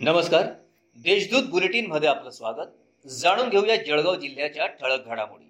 नमस्कार. देशदूत बुलेटिनमध्ये आपलं स्वागत. जाणून घेऊया जळगाव जिल्ह्याच्या ठळक घडामोडी.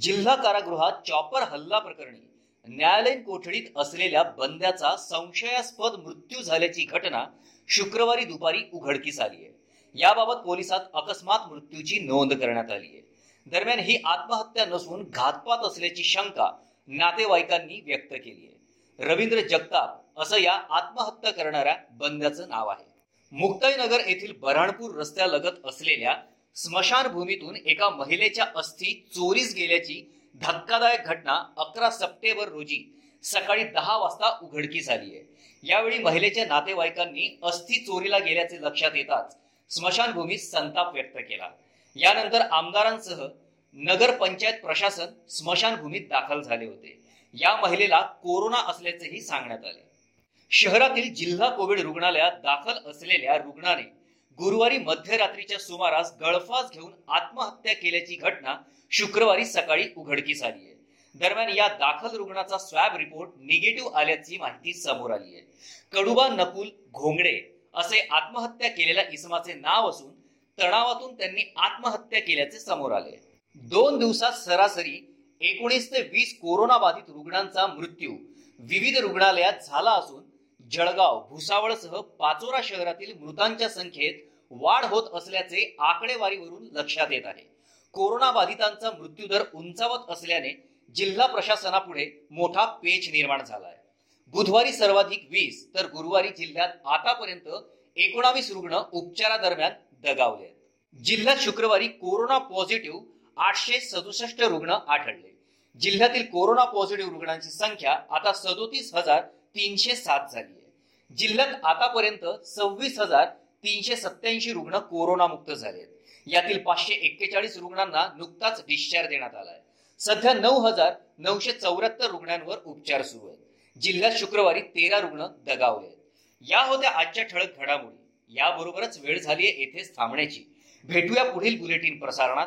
जिल्हा कारागृहात चॉपर हल्ला प्रकरणी न्यायालयीन कोठडीत असलेल्या बंद्याचा संशयास्पद मृत्यू झाल्याची घटना शुक्रवारी दुपारी उघडकीस आली आहे याबाबत पोलिसात अकस्मात मृत्यूची नोंद करण्यात आली आहे दरम्यान ही आत्महत्या नसून घातपात असल्याची शंका नातेवाईकांनी व्यक्त केली आहे. रवींद्र जगताप असं या आत्महत्या करणाऱ्या बंद्याचं नाव आहे. मुक्ताईनगर येथील बऱ्हाणपूर रस्त्यालगत असलेल्या स्मशानभूमीतून एका महिलेच्या अस्थी चोरीस गेल्याची धक्कादायक घटना अकरा सप्टेंबर रोजी सकाळी दहा वाजता उघडकीस आली आहे. यावेळी महिलेच्या नातेवाईकांनी अस्थी चोरीला गेल्याचे लक्षात येताच स्मशानभूमीत संताप व्यक्त केला. यानंतर आमदारांसह नगरपंचायत प्रशासन स्मशानभूमीत दाखल झाले होते. या महिलेला कोरोना असल्याचेही सांगण्यात आले. शहरातील जिल्हा कोविड रुग्णालयात दाखल असलेल्या रुग्णाने गुरुवारी मध्यरात्रीच्या सुमारास गळफास घेऊन आत्महत्या केल्याची घटना शुक्रवारी सकाळी उघडकीस आली आहे. दरम्यान या दाखल रुग्णाचा स्वॅब रिपोर्ट निगेटिव्ह आल्याची माहिती समोर आली आहे. कडुबा नकुल घोंगडे असे आत्महत्या केलेल्या इसमाचे नाव असून तणावातून त्यांनी आत्महत्या केल्याचे समोर आले दोन दिवसात सरासरी एकोणीस ते वीस कोरोना बाधित रुग्णांचा मृत्यू विविध रुग्णालयात झाला असून जळगाव भुसावळसह पाचोरा शहरातील मृतांच्या संख्येत वाढ होत असल्याचे आकडेवारीवरून लक्षात येत आहे. कोरोना बाधितांचा मृत्यूदर उंचावत असल्याने जिल्हा प्रशासनापुढे मोठा पेच निर्माण झाला आहे बुधवारी सर्वाधिक वीस तर गुरुवारी जिल्ह्यात आतापर्यंत एकोणावीस रुग्ण उपचारादरम्यान दगावले आहेत. जिल्ह्यात शुक्रवारी कोरोना पॉझिटिव्ह आठशे सदुसष्ट रुग्ण आढळले. जिल्ह्यातील कोरोना पॉझिटिव्ह रुग्णांची संख्या आता सदोतीस हजार तीनशे सात झाली आहे. जिल्ह्यात आतापर्यंत सव्वीस हजार तीनशे सत्याऐंशी रुग्ण कोरोनामुक्त झाले यातील पाचशे एक्केचाळीस रुग्णांना नुकताच डिस्चार्ज देण्यात आलाय सध्या नऊ हजार नऊशे चौऱ्याहत्तर रुग्णांवर उपचार सुरू आहेत. जिल्ह्यात शुक्रवारी तेरा रुग्ण दगावले आहेत. या होत्या आजच्या ठळक घडामोडी. याबरोबरच वेळ झाली आहे येथेच थांबण्याची. भेटूया पुढील बुलेटिन प्रसारणात.